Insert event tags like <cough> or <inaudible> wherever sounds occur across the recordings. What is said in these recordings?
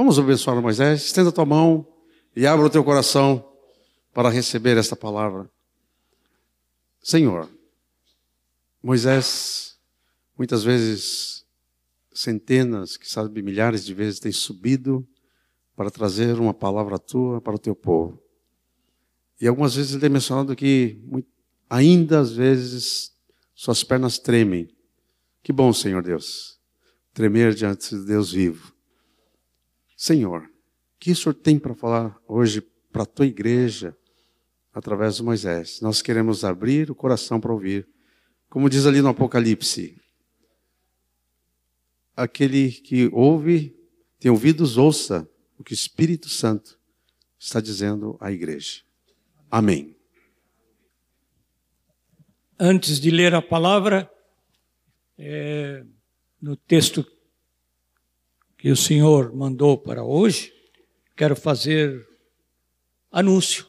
Vamos abençoar Moisés. Estenda a tua mão e abra o teu coração para receber esta palavra. Senhor, Moisés, muitas vezes, centenas, que sabe, milhares de vezes, tem subido para trazer uma palavra tua para o teu povo. E algumas vezes ele tem mencionado que ainda às vezes suas pernas tremem. Que bom, Senhor Deus, tremer diante de Deus vivo. Senhor, o que o Senhor tem para falar hoje para a tua igreja através de Moisés? Nós queremos abrir o coração para ouvir. Como diz ali no Apocalipse, aquele que ouve, tem ouvidos, ouça o que o Espírito Santo está dizendo à igreja. Amém. Antes de ler a palavra, é, no texto que o Senhor mandou para hoje, quero fazer anúncio.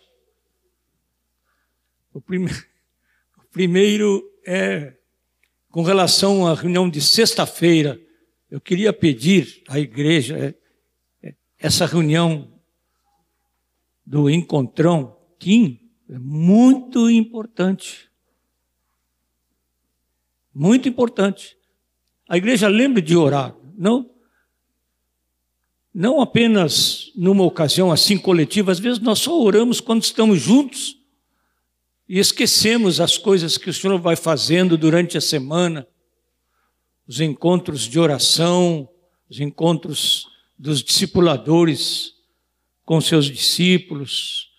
O, prime... o primeiro é com relação à reunião de sexta-feira. Eu queria pedir à igreja é, é, essa reunião do encontrão Kim é muito importante. Muito importante. A igreja lembre de orar, não não apenas numa ocasião assim coletiva, às vezes nós só oramos quando estamos juntos e esquecemos as coisas que o Senhor vai fazendo durante a semana, os encontros de oração, os encontros dos discipuladores com seus discípulos,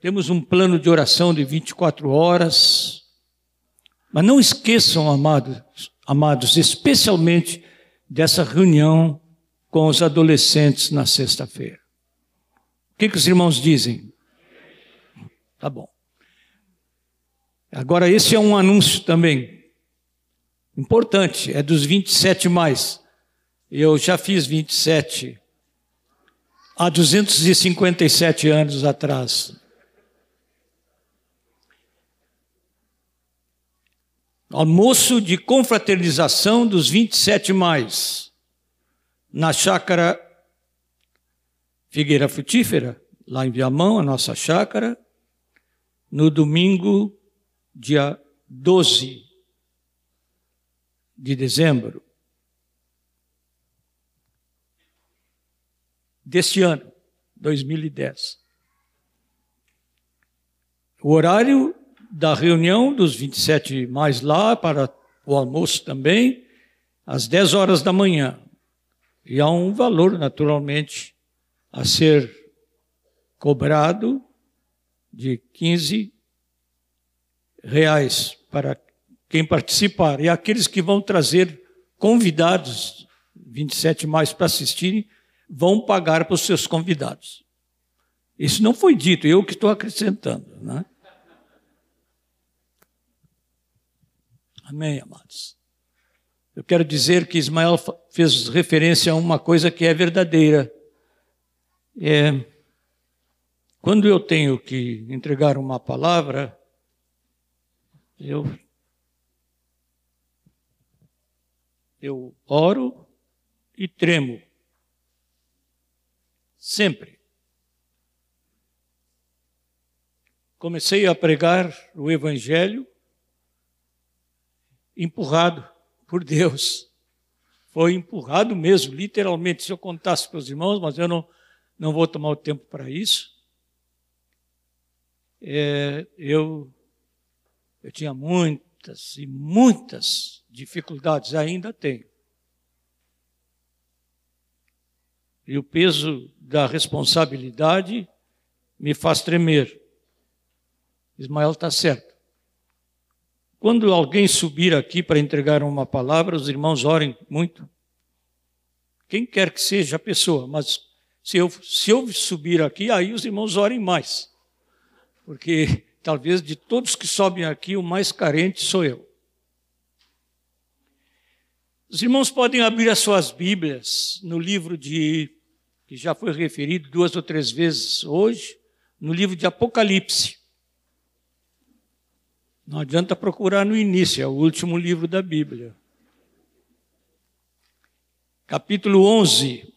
temos um plano de oração de 24 horas. Mas não esqueçam, amados, amados, especialmente dessa reunião com os adolescentes na sexta-feira. O que, que os irmãos dizem? Tá bom. Agora, esse é um anúncio também importante, é dos 27 mais. Eu já fiz 27 há 257 anos atrás. Almoço de confraternização dos 27 mais, na chácara Figueira Frutífera, lá em Viamão, a nossa chácara, no domingo, dia 12 de dezembro deste ano, 2010. O horário da reunião dos 27 mais lá para o almoço também, às 10 horas da manhã. E há um valor, naturalmente, a ser cobrado de 15 reais para quem participar. E aqueles que vão trazer convidados, 27 mais para assistirem, vão pagar para os seus convidados. Isso não foi dito, eu que estou acrescentando. Né? Amém, amados. Eu quero dizer que Ismael fez referência a uma coisa que é verdadeira. É, quando eu tenho que entregar uma palavra, eu eu oro e tremo. Sempre. Comecei a pregar o Evangelho empurrado por Deus. Foi empurrado mesmo, literalmente. Se eu contasse para os irmãos, mas eu não, não vou tomar o tempo para isso. É, eu, eu tinha muitas e muitas dificuldades, ainda tenho. E o peso da responsabilidade me faz tremer. Ismael está certo. Quando alguém subir aqui para entregar uma palavra, os irmãos orem muito. Quem quer que seja a pessoa, mas se eu, se eu subir aqui, aí os irmãos orem mais. Porque talvez de todos que sobem aqui, o mais carente sou eu. Os irmãos podem abrir as suas Bíblias no livro de, que já foi referido duas ou três vezes hoje, no livro de Apocalipse. Não adianta procurar no início, é o último livro da Bíblia. capítulo 11,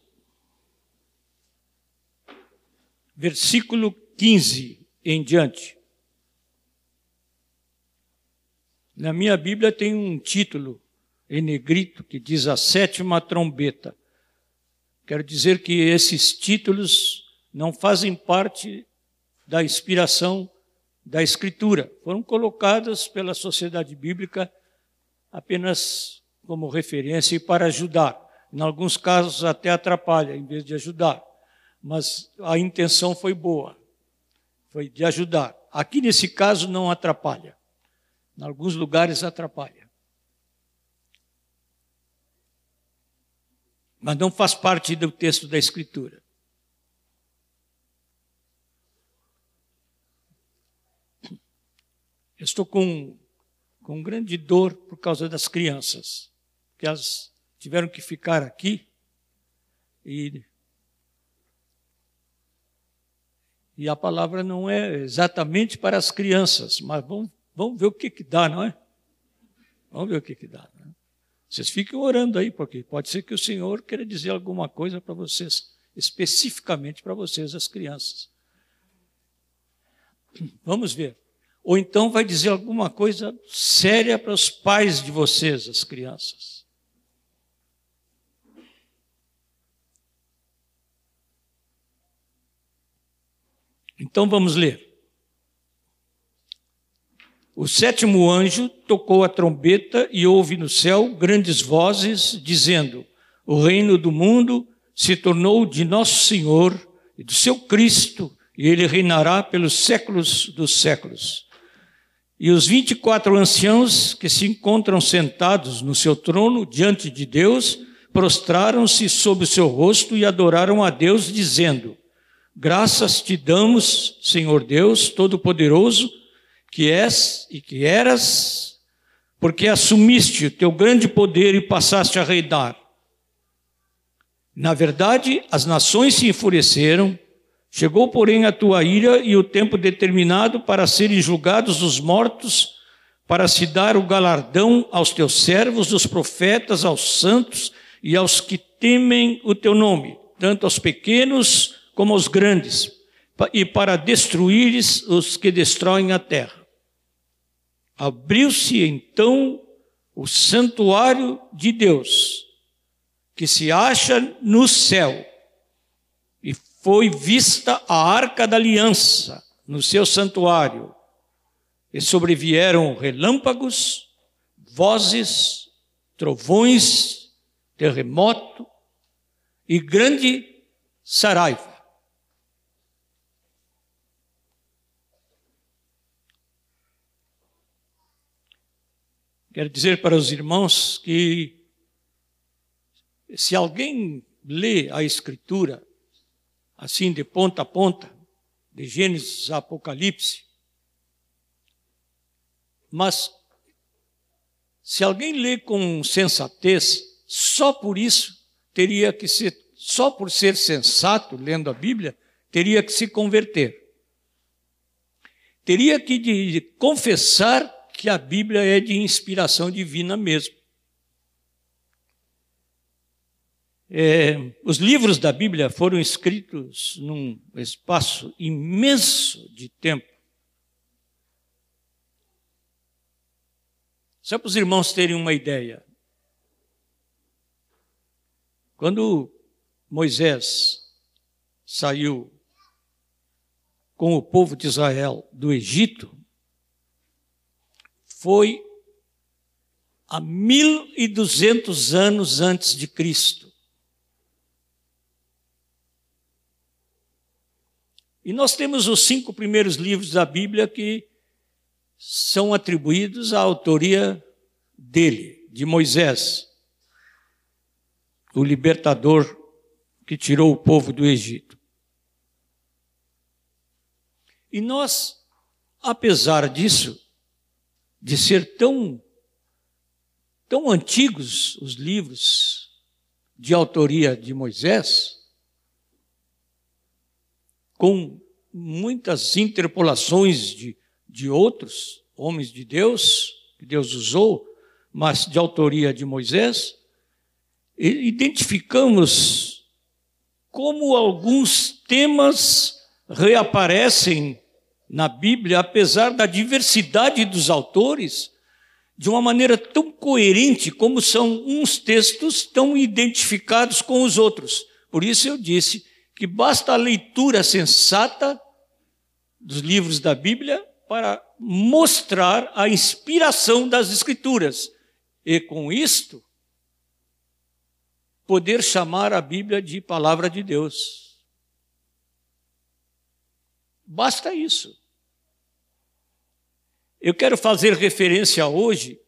versículo 15 em diante. Na minha Bíblia tem um título em negrito que diz a sétima trombeta. Quero dizer que esses títulos não fazem parte da inspiração da Escritura. Foram colocadas pela sociedade bíblica apenas como referência e para ajudar. Em alguns casos até atrapalha em vez de ajudar. Mas a intenção foi boa. Foi de ajudar. Aqui nesse caso não atrapalha. Em alguns lugares atrapalha. Mas não faz parte do texto da Escritura. Eu estou com, com grande dor por causa das crianças, que elas tiveram que ficar aqui e e a palavra não é exatamente para as crianças, mas vamos, vamos ver o que, que dá, não é? Vamos ver o que, que dá. Né? Vocês fiquem orando aí, porque pode ser que o Senhor queira dizer alguma coisa para vocês, especificamente para vocês, as crianças. Vamos ver. Ou então vai dizer alguma coisa séria para os pais de vocês, as crianças. Então vamos ler. O sétimo anjo tocou a trombeta e houve no céu grandes vozes dizendo: O reino do mundo se tornou de nosso Senhor e do seu Cristo, e ele reinará pelos séculos dos séculos. E os vinte e quatro anciãos que se encontram sentados no seu trono diante de Deus, prostraram-se sob o seu rosto e adoraram a Deus, dizendo: Graças te damos, Senhor Deus Todo-Poderoso, que és e que eras, porque assumiste o teu grande poder e passaste a reinar. Na verdade, as nações se enfureceram Chegou, porém, a tua ira e o tempo determinado para serem julgados os mortos, para se dar o galardão aos teus servos, os profetas, aos santos e aos que temem o teu nome, tanto aos pequenos como aos grandes, e para destruires os que destroem a terra. Abriu-se então o santuário de Deus, que se acha no céu foi vista a arca da aliança no seu santuário, e sobrevieram relâmpagos, vozes, trovões, terremoto e grande saraiva. Quero dizer para os irmãos que se alguém lê a Escritura assim de ponta a ponta, de Gênesis a Apocalipse. Mas, se alguém lê com sensatez, só por isso teria que ser, só por ser sensato, lendo a Bíblia, teria que se converter. Teria que de, de confessar que a Bíblia é de inspiração divina mesmo. É, os livros da Bíblia foram escritos num espaço imenso de tempo. Só para os irmãos terem uma ideia. Quando Moisés saiu com o povo de Israel do Egito, foi há 1200 anos antes de Cristo. E nós temos os cinco primeiros livros da Bíblia que são atribuídos à autoria dele, de Moisés, o libertador que tirou o povo do Egito. E nós, apesar disso, de ser tão tão antigos os livros de autoria de Moisés, com muitas interpolações de, de outros homens de Deus, que Deus usou, mas de autoria de Moisés, identificamos como alguns temas reaparecem na Bíblia, apesar da diversidade dos autores, de uma maneira tão coerente como são uns textos tão identificados com os outros. Por isso eu disse que basta a leitura sensata dos livros da Bíblia para mostrar a inspiração das Escrituras. E com isto, poder chamar a Bíblia de palavra de Deus. Basta isso. Eu quero fazer referência hoje,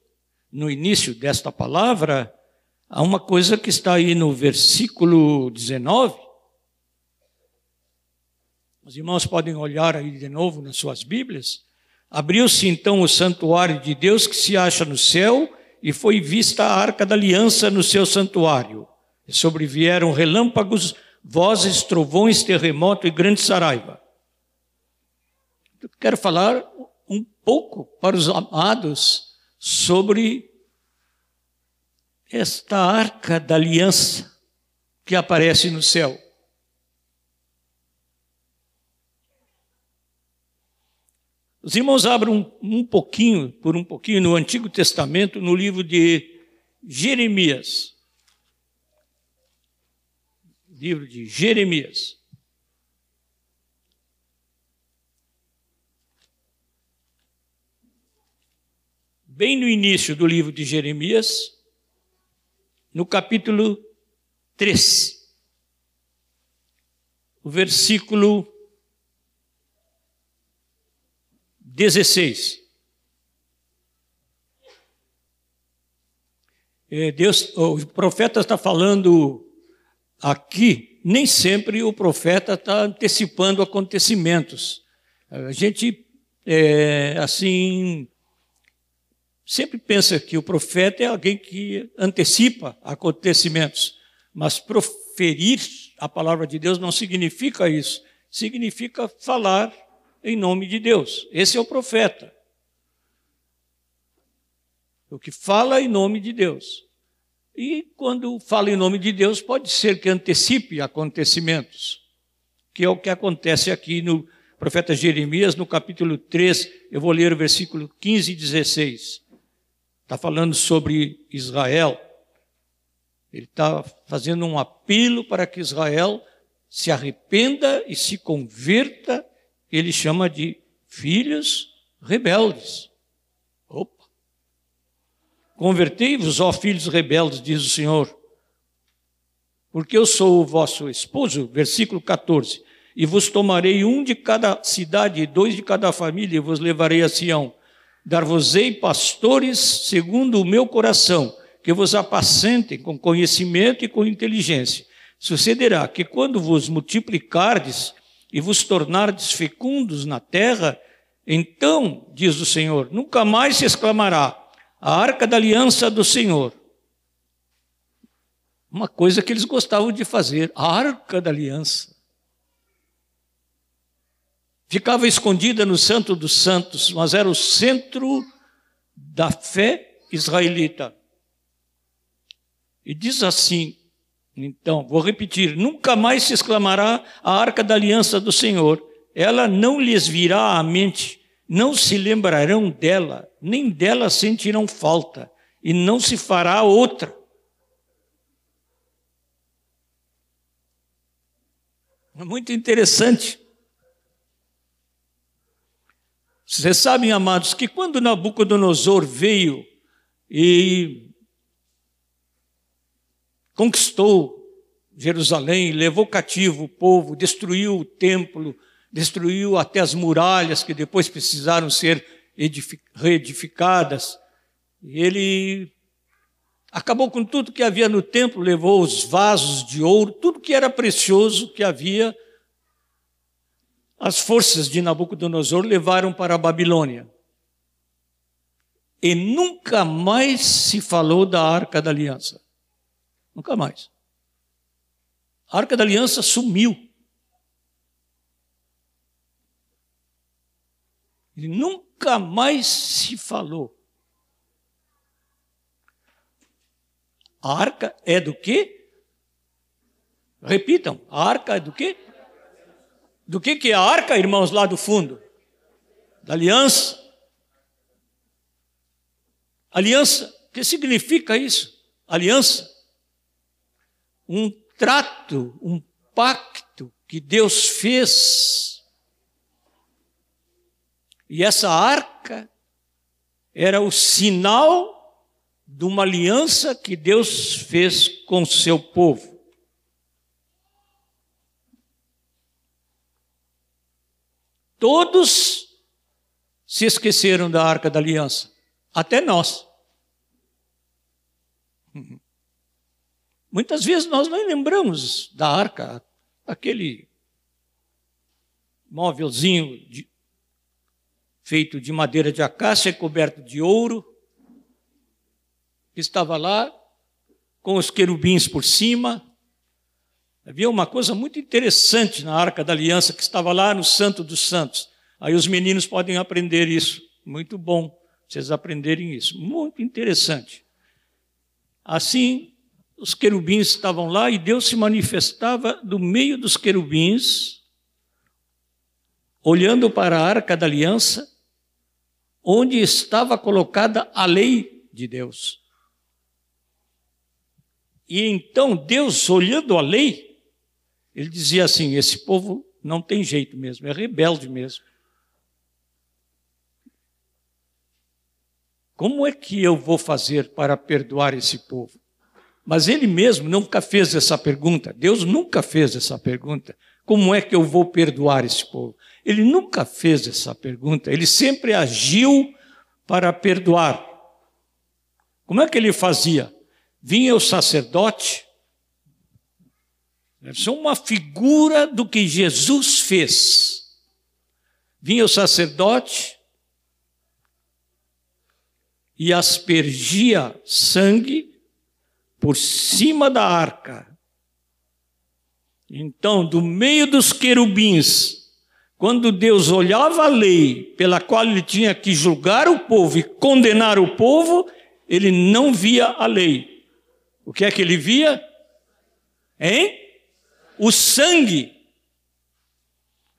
no início desta palavra, a uma coisa que está aí no versículo 19. Os irmãos podem olhar aí de novo nas suas Bíblias. Abriu-se então o santuário de Deus que se acha no céu, e foi vista a arca da aliança no seu santuário. E sobrevieram relâmpagos, vozes, trovões, terremoto e grande saraiva. Eu quero falar um pouco para os amados sobre esta arca da aliança que aparece no céu. Os irmãos abram um, um pouquinho, por um pouquinho, no Antigo Testamento, no livro de Jeremias. Livro de Jeremias. bem no início do livro de Jeremias, no capítulo 3, o versículo 16. É, Deus, o profeta está falando aqui, nem sempre o profeta está antecipando acontecimentos. A gente, é, assim, sempre pensa que o profeta é alguém que antecipa acontecimentos, mas proferir a palavra de Deus não significa isso. Significa falar em nome de Deus. Esse é o profeta. O que fala em nome de Deus. E quando fala em nome de Deus, pode ser que antecipe acontecimentos, que é o que acontece aqui no profeta Jeremias, no capítulo 3, eu vou ler o versículo 15 e 16. Está falando sobre Israel. Ele está fazendo um apelo para que Israel se arrependa e se converta. Ele chama de filhos rebeldes. Opa! Convertei-vos, ó filhos rebeldes, diz o Senhor, porque eu sou o vosso esposo. Versículo 14. E vos tomarei um de cada cidade e dois de cada família, e vos levarei a Sião Dar-vos-ei pastores segundo o meu coração, que vos apacentem com conhecimento e com inteligência. Sucederá que quando vos multiplicardes e vos tornardes fecundos na terra, então, diz o Senhor, nunca mais se exclamará a arca da aliança do Senhor. Uma coisa que eles gostavam de fazer, a arca da aliança ficava escondida no Santo dos Santos, mas era o centro da fé israelita. E diz assim, então, vou repetir: nunca mais se exclamará a arca da aliança do Senhor, ela não lhes virá à mente, não se lembrarão dela, nem dela sentirão falta, e não se fará outra. Muito interessante. Vocês sabem, amados, que quando Nabucodonosor veio e conquistou Jerusalém, levou cativo o povo, destruiu o templo, destruiu até as muralhas que depois precisaram ser reedificadas. Ele acabou com tudo que havia no templo, levou os vasos de ouro, tudo que era precioso que havia as forças de Nabucodonosor levaram para a Babilônia. E nunca mais se falou da Arca da Aliança. Nunca mais. A Arca da Aliança sumiu. E nunca mais se falou. A arca é do quê? Repitam, a arca é do quê? Do que, que é a arca, irmãos, lá do fundo? Da aliança. Aliança, o que significa isso? Aliança. Um trato, um pacto que Deus fez. E essa arca era o sinal de uma aliança que Deus fez com seu povo. Todos se esqueceram da arca da aliança, até nós. Muitas vezes nós nem lembramos da arca, aquele móvelzinho de, feito de madeira de acácia coberto de ouro, que estava lá, com os querubins por cima, Havia uma coisa muito interessante na Arca da Aliança que estava lá no Santo dos Santos. Aí os meninos podem aprender isso. Muito bom vocês aprenderem isso. Muito interessante. Assim, os querubins estavam lá e Deus se manifestava do meio dos querubins, olhando para a Arca da Aliança, onde estava colocada a lei de Deus. E então Deus, olhando a lei, ele dizia assim: esse povo não tem jeito mesmo, é rebelde mesmo. Como é que eu vou fazer para perdoar esse povo? Mas ele mesmo nunca fez essa pergunta. Deus nunca fez essa pergunta. Como é que eu vou perdoar esse povo? Ele nunca fez essa pergunta. Ele sempre agiu para perdoar. Como é que ele fazia? Vinha o sacerdote, Deve ser uma figura do que Jesus fez. Vinha o sacerdote e aspergia sangue por cima da arca. Então, do meio dos querubins, quando Deus olhava a lei pela qual ele tinha que julgar o povo e condenar o povo, ele não via a lei. O que é que ele via? Hein? o sangue.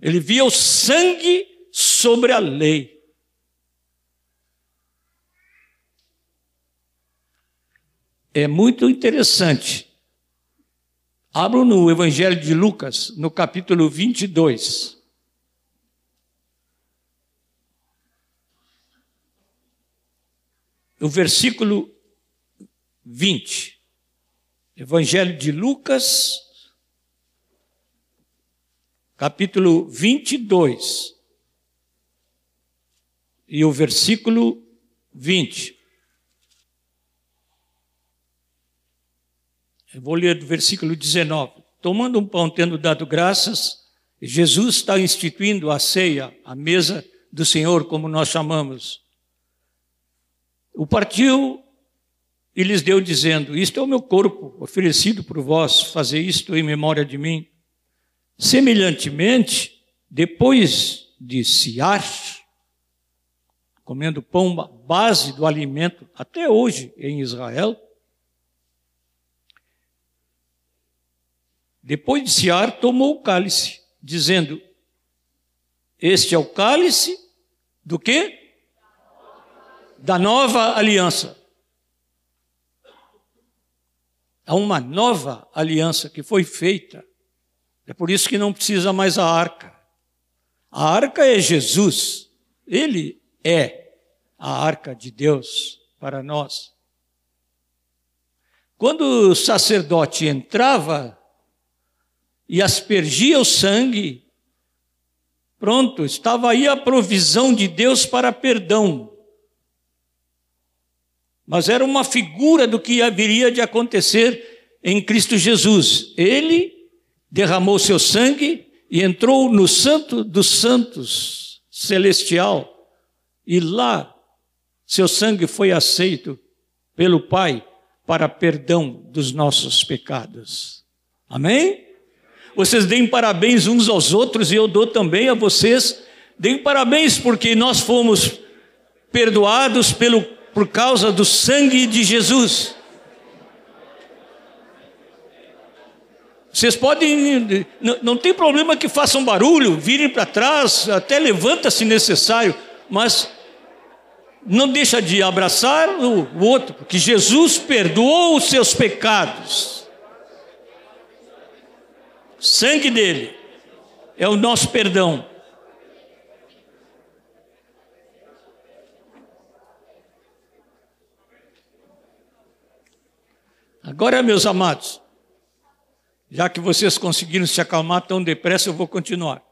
Ele via o sangue sobre a lei. É muito interessante. Abro no Evangelho de Lucas, no capítulo 22. O versículo 20. Evangelho de Lucas, capítulo 22 e o versículo 20. Eu vou ler do versículo 19. Tomando um pão, tendo dado graças, Jesus está instituindo a ceia, a mesa do Senhor, como nós chamamos. O partiu e lhes deu, dizendo: Isto é o meu corpo, oferecido por vós, fazer isto em memória de mim. Semelhantemente, depois de ciar, comendo pão, base do alimento, até hoje em Israel, depois de ciar, tomou o cálice, dizendo: Este é o cálice do quê? Da nova aliança. Há uma nova aliança que foi feita é por isso que não precisa mais a arca. A arca é Jesus. Ele é a arca de Deus para nós. Quando o sacerdote entrava e aspergia o sangue, pronto, estava aí a provisão de Deus para perdão. Mas era uma figura do que haveria de acontecer em Cristo Jesus. Ele derramou seu sangue e entrou no Santo dos Santos celestial. E lá seu sangue foi aceito pelo Pai para perdão dos nossos pecados. Amém? Vocês deem parabéns uns aos outros e eu dou também a vocês. Deem parabéns porque nós fomos perdoados pelo, por causa do sangue de Jesus. Vocês podem, não, não tem problema que façam barulho, virem para trás, até levanta se necessário, mas não deixa de abraçar o outro, porque Jesus perdoou os seus pecados. Sangue dele é o nosso perdão. Agora, meus amados, já que vocês conseguiram se acalmar tão depressa, eu vou continuar.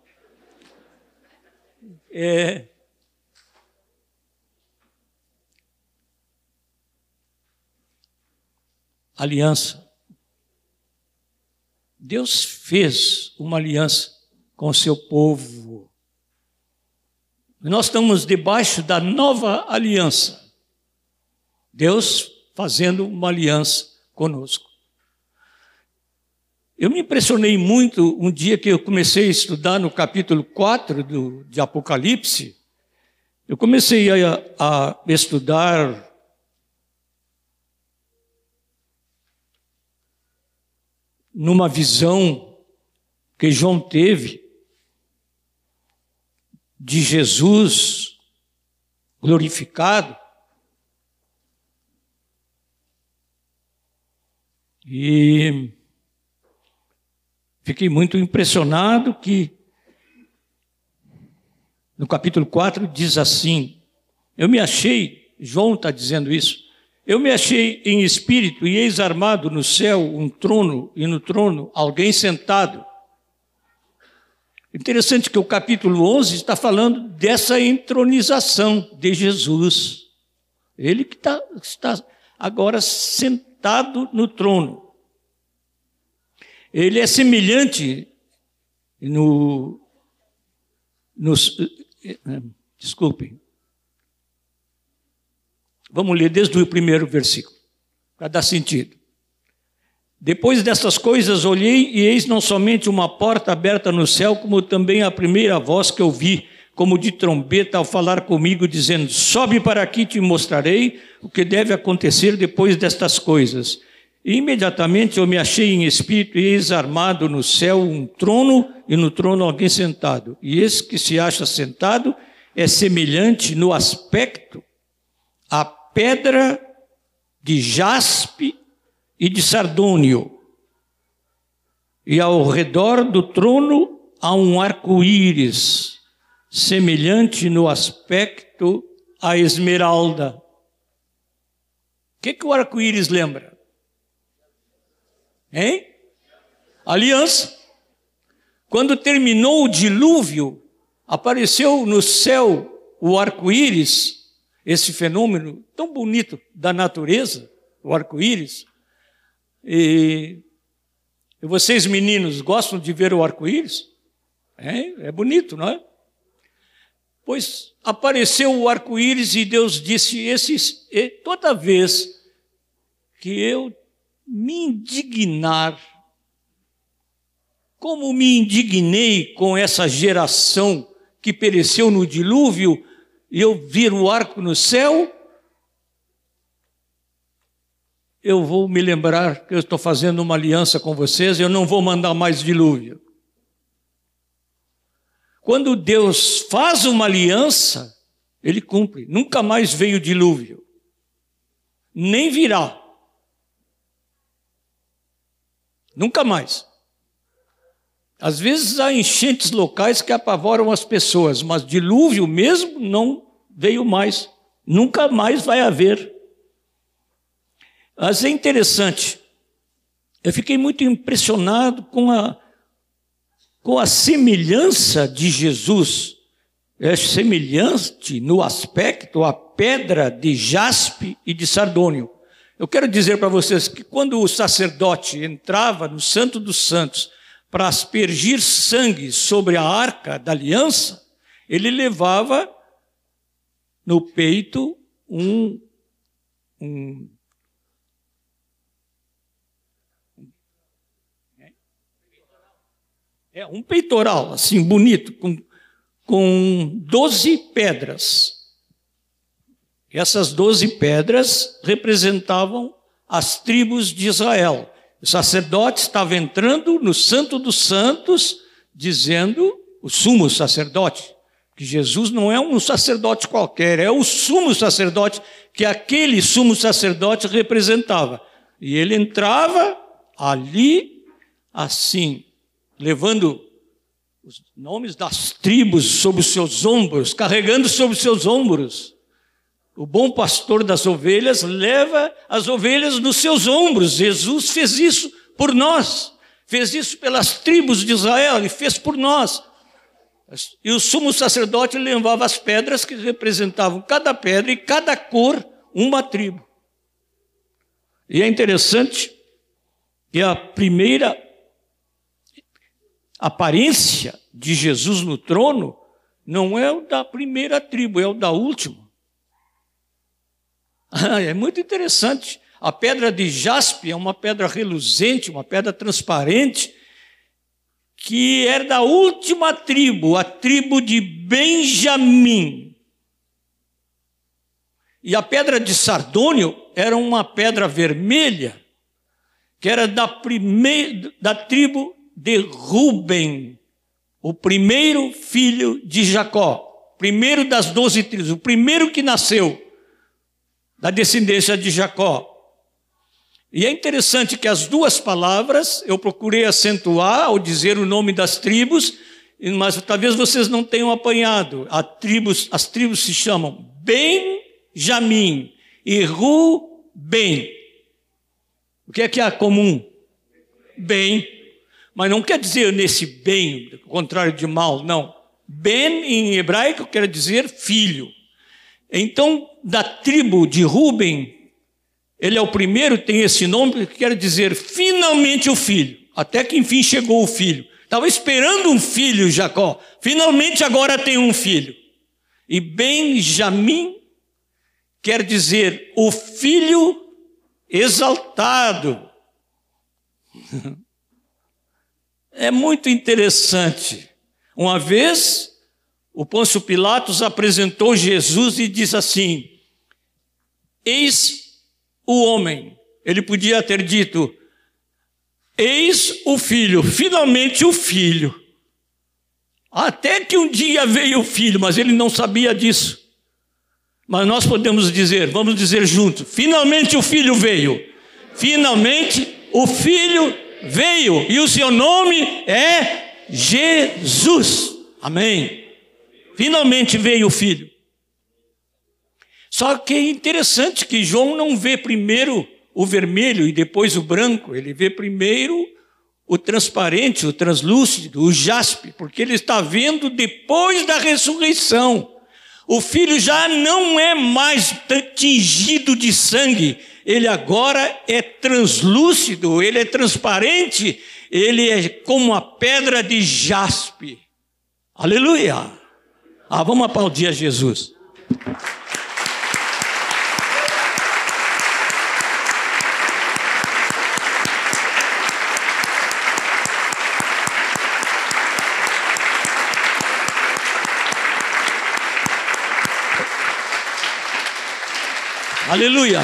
É... Aliança. Deus fez uma aliança com o seu povo. Nós estamos debaixo da nova aliança. Deus fazendo uma aliança conosco. Eu me impressionei muito um dia que eu comecei a estudar no capítulo 4 do, de Apocalipse. Eu comecei a, a estudar numa visão que João teve de Jesus glorificado. E fiquei muito impressionado que no capítulo 4 diz assim: Eu me achei, João está dizendo isso, eu me achei em espírito e eis armado no céu um trono e no trono alguém sentado. Interessante que o capítulo 11 está falando dessa entronização de Jesus. Ele que está, está agora sentado no trono. Ele é semelhante no. Nos, desculpem. Vamos ler desde o primeiro versículo, para dar sentido. Depois dessas coisas olhei e eis não somente uma porta aberta no céu, como também a primeira voz que ouvi, como de trombeta, ao falar comigo, dizendo: Sobe para aqui, te mostrarei o que deve acontecer depois destas coisas. E imediatamente eu me achei em espírito e eis armado no céu um trono e no trono alguém sentado. E esse que se acha sentado é semelhante no aspecto à pedra de jaspe e de sardônio. E ao redor do trono há um arco-íris, semelhante no aspecto à esmeralda. O que, que o arco-íris lembra? Hein? Aliança. Quando terminou o dilúvio, apareceu no céu o arco-íris, esse fenômeno tão bonito da natureza, o arco-íris. E vocês, meninos, gostam de ver o arco-íris? É, é bonito, não é? Pois apareceu o arco-íris e Deus disse: esse, toda vez que eu me indignar, como me indignei com essa geração que pereceu no dilúvio, e eu vir o arco no céu, eu vou me lembrar que eu estou fazendo uma aliança com vocês, eu não vou mandar mais dilúvio. Quando Deus faz uma aliança, ele cumpre. Nunca mais veio dilúvio. Nem virá. Nunca mais. Às vezes há enchentes locais que apavoram as pessoas, mas dilúvio mesmo não veio mais. Nunca mais vai haver. Mas é interessante. Eu fiquei muito impressionado com a, com a semelhança de Jesus. É semelhante no aspecto à pedra de jaspe e de sardônio. Eu quero dizer para vocês que quando o sacerdote entrava no Santo dos Santos para aspergir sangue sobre a arca da aliança, ele levava no peito um, um é um peitoral assim bonito com com doze pedras essas doze pedras representavam as tribos de Israel. O sacerdote estava entrando no Santo dos Santos, dizendo, o sumo sacerdote, que Jesus não é um sacerdote qualquer, é o sumo sacerdote que aquele sumo sacerdote representava. E ele entrava ali assim, levando os nomes das tribos sobre os seus ombros, carregando sobre os seus ombros. O bom pastor das ovelhas leva as ovelhas nos seus ombros. Jesus fez isso por nós, fez isso pelas tribos de Israel e fez por nós. E o sumo sacerdote levava as pedras que representavam cada pedra e cada cor uma tribo. E é interessante que a primeira aparência de Jesus no trono não é o da primeira tribo, é o da última. É muito interessante. A pedra de jaspe é uma pedra reluzente, uma pedra transparente, que era da última tribo, a tribo de Benjamim. E a pedra de sardônio era uma pedra vermelha, que era da, primeira, da tribo de Ruben, o primeiro filho de Jacó, primeiro das doze tribos, o primeiro que nasceu da descendência de Jacó. E é interessante que as duas palavras eu procurei acentuar ao dizer o nome das tribos, mas talvez vocês não tenham apanhado. Tribos, as tribos se chamam Benjamim e Ruben. O que é que há comum? Bem. Mas não quer dizer nesse bem, contrário de mal, não. Ben em hebraico quer dizer filho. Então, da tribo de Ruben, ele é o primeiro, tem esse nome, que quer dizer finalmente o filho. Até que enfim chegou o filho. Estava esperando um filho, Jacó. Finalmente agora tem um filho. E Benjamim quer dizer o filho exaltado. <laughs> É muito interessante. Uma vez, o Pôncio Pilatos apresentou Jesus e diz assim: Eis o homem. Ele podia ter dito: Eis o filho, finalmente o filho. Até que um dia veio o filho, mas ele não sabia disso. Mas nós podemos dizer, vamos dizer junto: finalmente o filho veio. Finalmente o filho veio. E o seu nome é Jesus. Amém. Finalmente veio o filho. Só que é interessante que João não vê primeiro o vermelho e depois o branco, ele vê primeiro o transparente, o translúcido, o jaspe, porque ele está vendo depois da ressurreição. O filho já não é mais tingido de sangue, ele agora é translúcido, ele é transparente, ele é como a pedra de jaspe. Aleluia! Ah, vamos aplaudir a Jesus. Aleluia.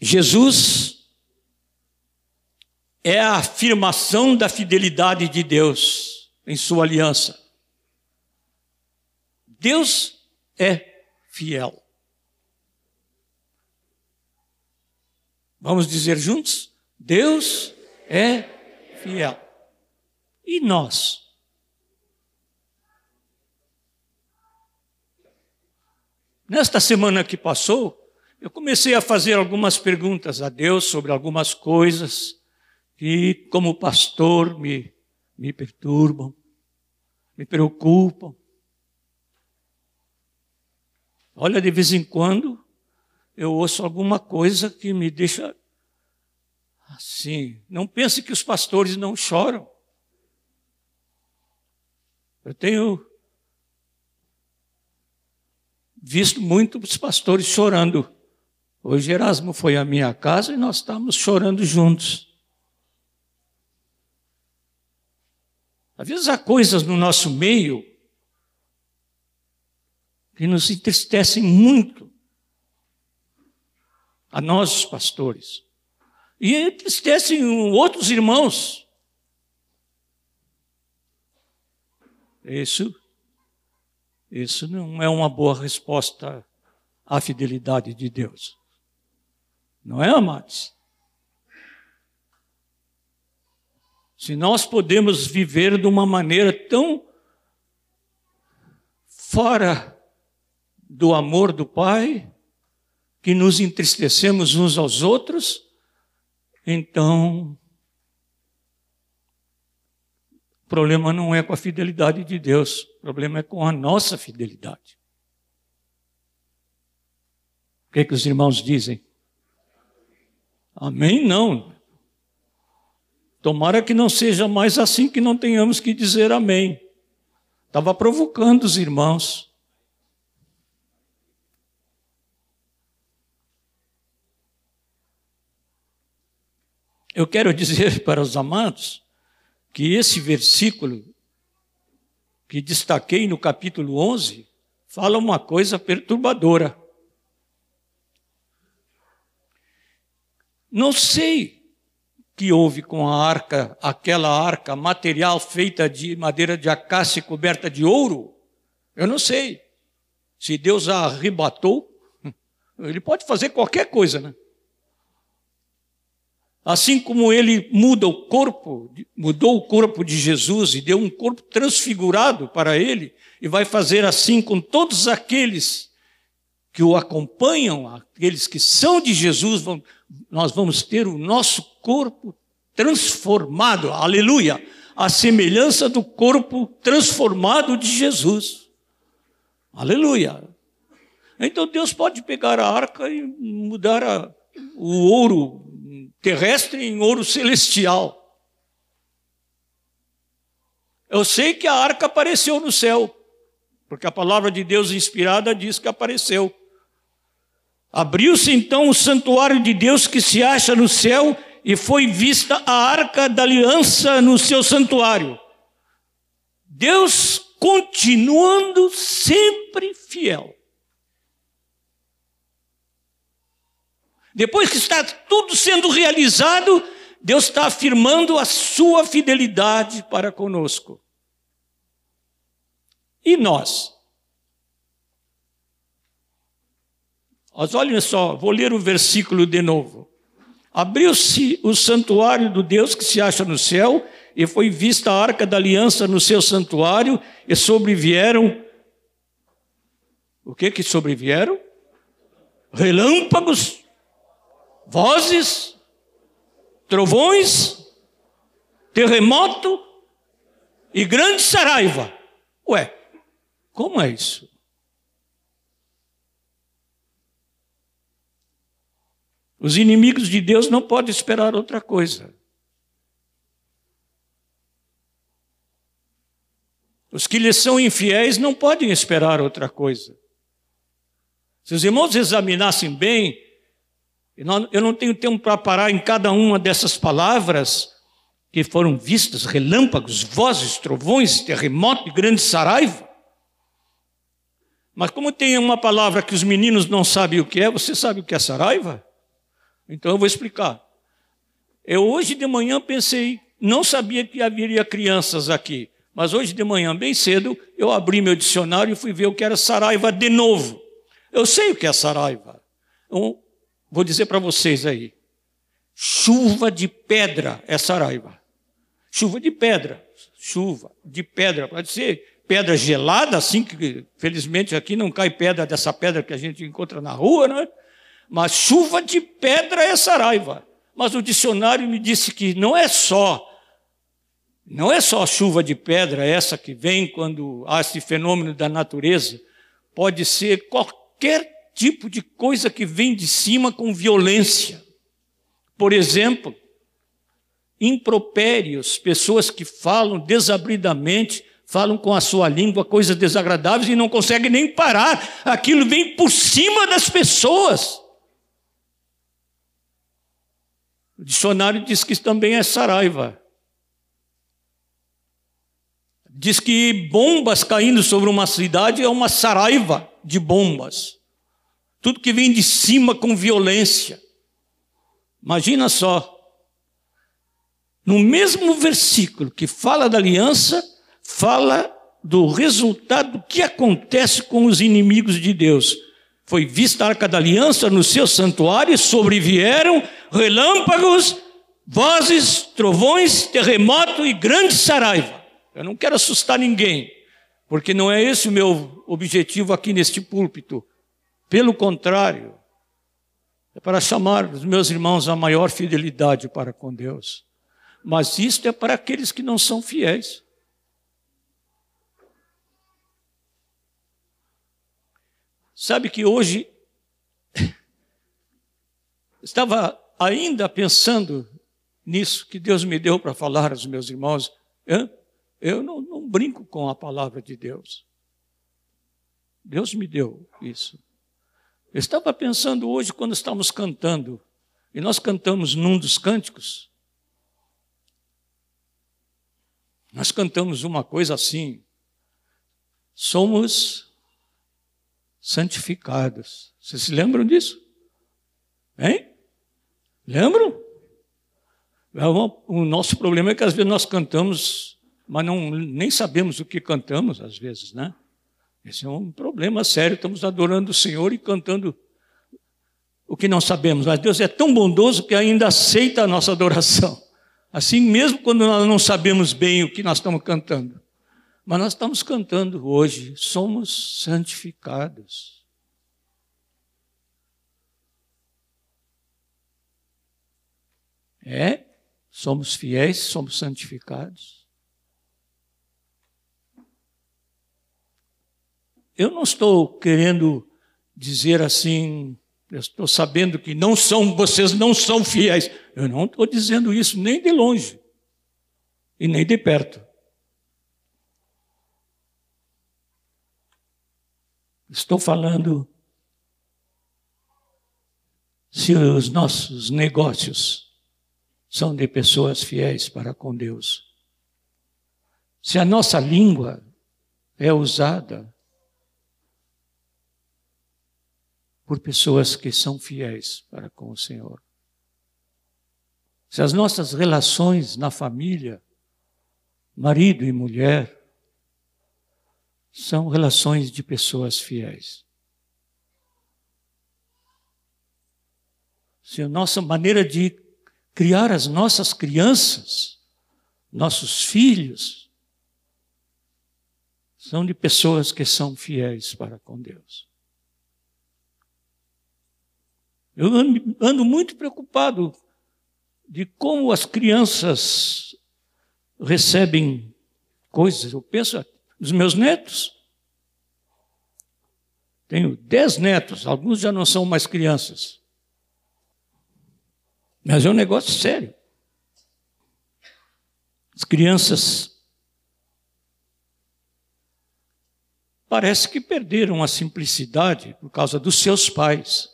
Jesus é a afirmação da fidelidade de Deus em sua aliança. Deus é fiel. Vamos dizer juntos? Deus é fiel. E nós? Nesta semana que passou, eu comecei a fazer algumas perguntas a Deus sobre algumas coisas que, como pastor, me, me perturbam, me preocupam. Olha, de vez em quando, eu ouço alguma coisa que me deixa assim. Não pense que os pastores não choram. Eu tenho visto muitos pastores chorando. Hoje Erasmo foi à minha casa e nós estávamos chorando juntos. Às vezes há coisas no nosso meio que nos entristecem muito. a nós, os pastores. E entristecem outros irmãos. Isso, isso não é uma boa resposta à fidelidade de Deus. Não é, amados? Se nós podemos viver de uma maneira tão fora do amor do Pai, que nos entristecemos uns aos outros, então o problema não é com a fidelidade de Deus, o problema é com a nossa fidelidade. O que, é que os irmãos dizem? Amém? Não. Tomara que não seja mais assim que não tenhamos que dizer amém. Estava provocando os irmãos. Eu quero dizer <laughs> para os amados que esse versículo que destaquei no capítulo 11 fala uma coisa perturbadora. Não sei que houve com a arca, aquela arca material feita de madeira de acácia e coberta de ouro? Eu não sei. Se Deus a arrebatou, <laughs> ele pode fazer qualquer coisa, né? Assim como ele muda o corpo, mudou o corpo de Jesus e deu um corpo transfigurado para ele, e vai fazer assim com todos aqueles que o acompanham, aqueles que são de Jesus, nós vamos ter o nosso corpo transformado, aleluia, a semelhança do corpo transformado de Jesus. Aleluia. Então Deus pode pegar a arca e mudar a, o ouro terrestre em ouro celestial. Eu sei que a arca apareceu no céu, porque a palavra de Deus inspirada diz que apareceu. Abriu-se então o santuário de Deus que se acha no céu e foi vista a arca da aliança no seu santuário. Deus continuando sempre fiel. Depois que está tudo sendo realizado, Deus está afirmando a sua fidelidade para conosco. E nós? Mas olhem só, vou ler o versículo de novo. Abriu-se o santuário do Deus que se acha no céu, e foi vista a arca da aliança no seu santuário, e sobrevieram. O que que sobrevieram? Relâmpagos, vozes, trovões, terremoto e grande saraiva. Ué, como é isso? Os inimigos de Deus não podem esperar outra coisa. Os que lhes são infiéis não podem esperar outra coisa. Se os irmãos examinassem bem, eu não tenho tempo para parar em cada uma dessas palavras que foram vistas, relâmpagos, vozes, trovões, terremoto e grande saraiva. Mas como tem uma palavra que os meninos não sabem o que é, você sabe o que é saraiva? Então eu vou explicar. Eu hoje de manhã pensei, não sabia que haveria crianças aqui, mas hoje de manhã, bem cedo, eu abri meu dicionário e fui ver o que era Saraiva de novo. Eu sei o que é Saraiva. Então, vou dizer para vocês aí. Chuva de pedra é Saraiva. Chuva de pedra. Chuva de pedra. Pode ser pedra gelada, assim que felizmente aqui não cai pedra dessa pedra que a gente encontra na rua, não é? Mas chuva de pedra é saraiva. Mas o dicionário me disse que não é só, não é só chuva de pedra essa que vem quando há esse fenômeno da natureza. Pode ser qualquer tipo de coisa que vem de cima com violência. Por exemplo, impropérios, pessoas que falam desabridamente, falam com a sua língua coisas desagradáveis e não conseguem nem parar. Aquilo vem por cima das pessoas. O dicionário diz que também é saraiva. Diz que bombas caindo sobre uma cidade é uma saraiva de bombas. Tudo que vem de cima com violência. Imagina só. No mesmo versículo que fala da aliança, fala do resultado que acontece com os inimigos de Deus. Foi vista a arca da aliança no seu santuário, sobrevieram relâmpagos, vozes, trovões, terremoto e grande saraiva. Eu não quero assustar ninguém, porque não é esse o meu objetivo aqui neste púlpito. Pelo contrário, é para chamar os meus irmãos a maior fidelidade para com Deus. Mas isto é para aqueles que não são fiéis. Sabe que hoje <laughs> estava ainda pensando nisso que Deus me deu para falar aos meus irmãos. Eu não, não brinco com a palavra de Deus. Deus me deu isso. Eu estava pensando hoje quando estávamos cantando, e nós cantamos num dos cânticos, nós cantamos uma coisa assim: somos santificados. Vocês se lembram disso? Hein? Lembram? É o nosso problema é que às vezes nós cantamos, mas não, nem sabemos o que cantamos, às vezes, né? Esse é um problema sério. Estamos adorando o Senhor e cantando o que não sabemos. Mas Deus é tão bondoso que ainda aceita a nossa adoração. Assim mesmo quando nós não sabemos bem o que nós estamos cantando. Mas nós estamos cantando hoje, somos santificados. É, somos fiéis, somos santificados. Eu não estou querendo dizer assim, eu estou sabendo que não são, vocês não são fiéis. Eu não estou dizendo isso nem de longe e nem de perto. Estou falando se os nossos negócios são de pessoas fiéis para com Deus. Se a nossa língua é usada por pessoas que são fiéis para com o Senhor. Se as nossas relações na família, marido e mulher, são relações de pessoas fiéis. Se a nossa maneira de criar as nossas crianças, nossos filhos, são de pessoas que são fiéis para com Deus. Eu ando muito preocupado de como as crianças recebem coisas. Eu penso nos meus netos. Tenho dez netos, alguns já não são mais crianças. Mas é um negócio sério. As crianças parece que perderam a simplicidade por causa dos seus pais.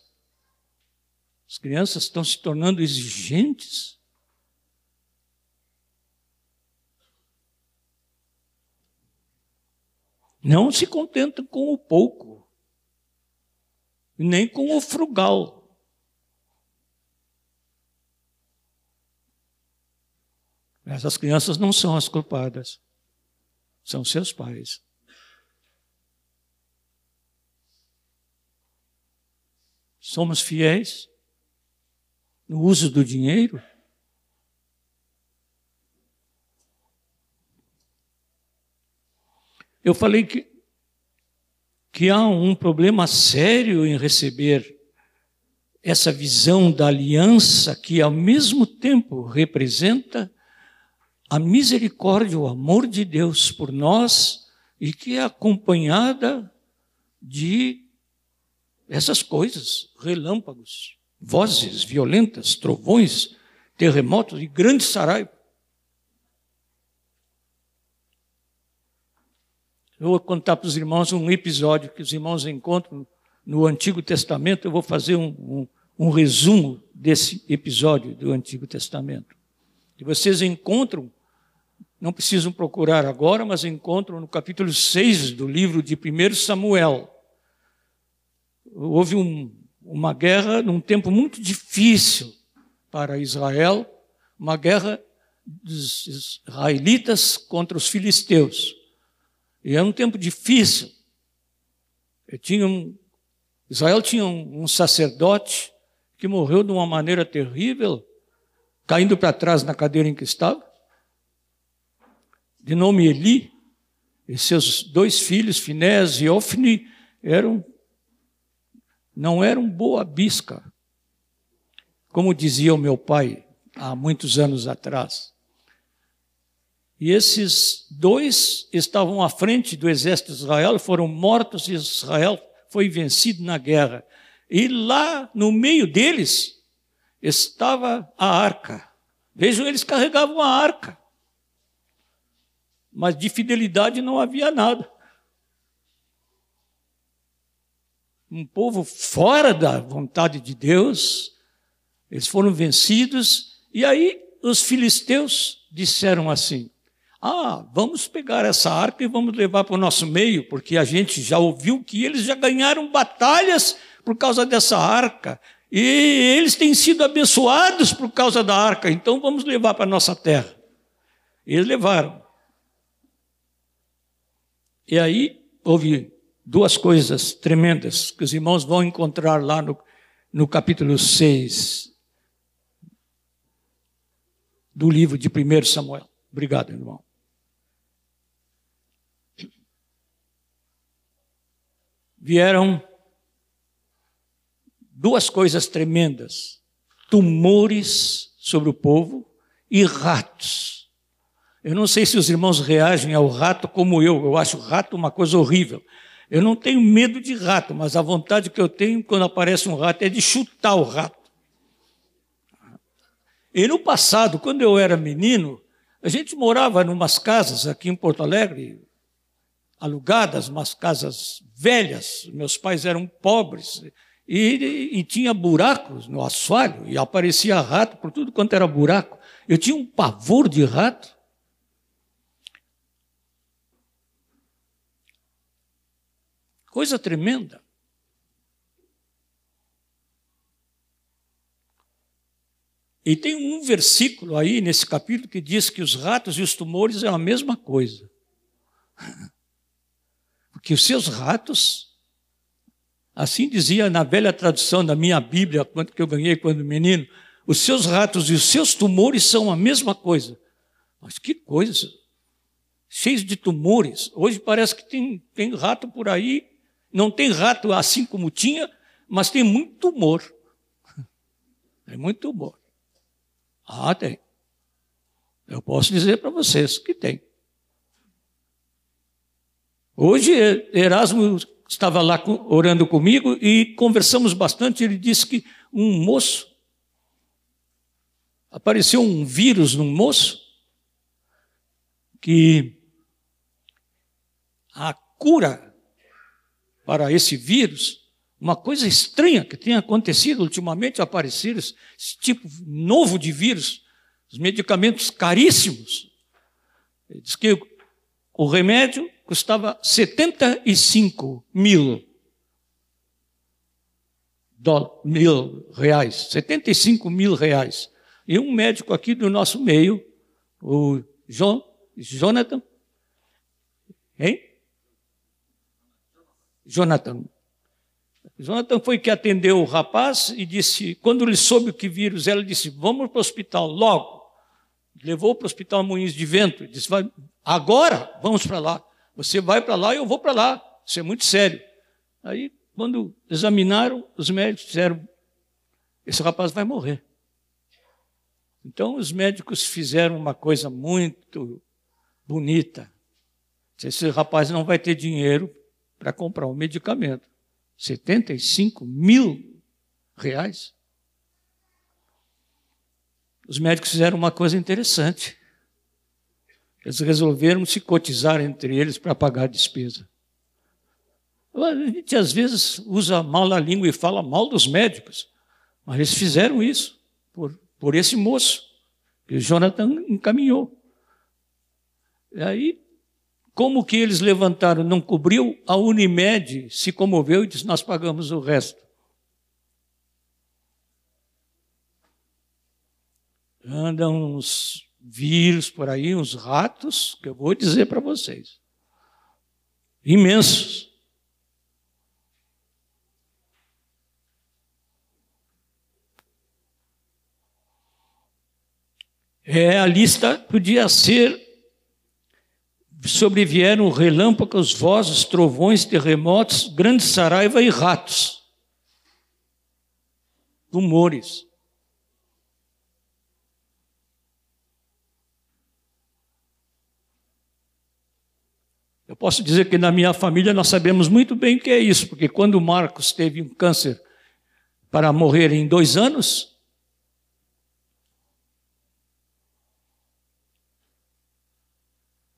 As crianças estão se tornando exigentes. Não se contentam com o pouco, nem com o frugal. Mas as crianças não são as culpadas, são seus pais. Somos fiéis no uso do dinheiro? Eu falei que, que há um problema sério em receber essa visão da aliança que, ao mesmo tempo, representa a misericórdia, o amor de Deus por nós e que é acompanhada de essas coisas, relâmpagos vozes violentas, trovões, terremotos e grande saraiva. Eu vou contar para os irmãos um episódio que os irmãos encontram no Antigo Testamento. Eu vou fazer um, um, um resumo desse episódio do Antigo Testamento. Que vocês encontram, não precisam procurar agora, mas encontram no capítulo 6 do livro de 1 Samuel. Houve um, uma guerra num tempo muito difícil para Israel, uma guerra dos israelitas contra os filisteus. E era um tempo difícil. Um, Israel tinha um, um sacerdote que morreu de uma maneira terrível, caindo para trás na cadeira em que estava, de nome Eli, e seus dois filhos, Finés e Ofni, eram não eram boa bisca, como dizia o meu pai há muitos anos atrás. E esses dois estavam à frente do exército de Israel, foram mortos e Israel foi vencido na guerra. E lá no meio deles estava a arca. Vejam, eles carregavam a arca. Mas de fidelidade não havia nada. Um povo fora da vontade de Deus, eles foram vencidos, e aí os filisteus disseram assim: ah, vamos pegar essa arca e vamos levar para o nosso meio, porque a gente já ouviu que eles já ganharam batalhas por causa dessa arca. E eles têm sido abençoados por causa da arca, então vamos levar para a nossa terra. Eles levaram. E aí houve duas coisas tremendas que os irmãos vão encontrar lá no, no capítulo 6 do livro de 1 Samuel. Obrigado, irmão. vieram duas coisas tremendas: tumores sobre o povo e ratos. Eu não sei se os irmãos reagem ao rato como eu, eu acho rato uma coisa horrível. Eu não tenho medo de rato, mas a vontade que eu tenho quando aparece um rato é de chutar o rato. E no passado, quando eu era menino, a gente morava em umas casas aqui em Porto Alegre, alugadas, umas casas velhas. Meus pais eram pobres e, e, tinha buracos no assoalho e aparecia rato por tudo quanto era buraco. Eu tinha um pavor de rato. Coisa tremenda. E tem um versículo aí nesse capítulo que diz que os ratos e os tumores é a mesma coisa. <laughs> Porque os seus ratos, assim dizia na velha tradução da minha Bíblia, que eu ganhei quando menino, os seus ratos e os seus tumores são a mesma coisa. Mas que coisa! Cheios de tumores. Hoje parece que tem, tem rato por aí. Não tem rato assim como tinha, mas tem muito tumor. Tem muito tumor. Ah, tem. Eu posso dizer para vocês que tem. Hoje, Erasmo estava lá orando comigo e conversamos bastante. Ele disse que um moço, apareceu um vírus num moço, que a cura para esse vírus, uma coisa estranha que tem acontecido ultimamente, aparecer esse tipo novo de vírus, os medicamentos caríssimos. Ele diz que o remédio custava 75 mil, mil reais, 75 mil reais. E um médico aqui do nosso meio, o John, Jonathan, hein? Jonathan. Jonathan foi que atendeu o rapaz e disse, quando ele soube o que vírus era, ele disse, vamos para o hospital logo. Levou para o hospital Moinhos de Vento, disse, agora vamos para lá. Você vai para lá e eu vou para lá. Isso é muito sério. Aí, quando examinaram, os médicos disseram: esse rapaz vai morrer. Então, os médicos fizeram uma coisa muito bonita. Esse rapaz não vai ter dinheiro para comprar um medicamento. 75 mil reais. Os médicos fizeram uma coisa interessante. Eles resolveram se cotizar entre eles para pagar a despesa. A gente às vezes usa mal a língua e fala mal dos médicos, mas eles fizeram isso por, por esse moço que o Jonathan encaminhou. E aí, como que eles levantaram, não cobriu? A Unimed se comoveu e disse: Nós pagamos o resto. Andam uns vírus por aí, uns ratos, que eu vou dizer para vocês. Imensos. É, a lista podia ser sobrevieram relâmpagos, vozes, trovões, terremotos, grande saraiva e ratos. Tumores. Eu posso dizer que na minha família nós sabemos muito bem o que é isso, porque quando o Marcos teve um câncer para morrer em dois anos,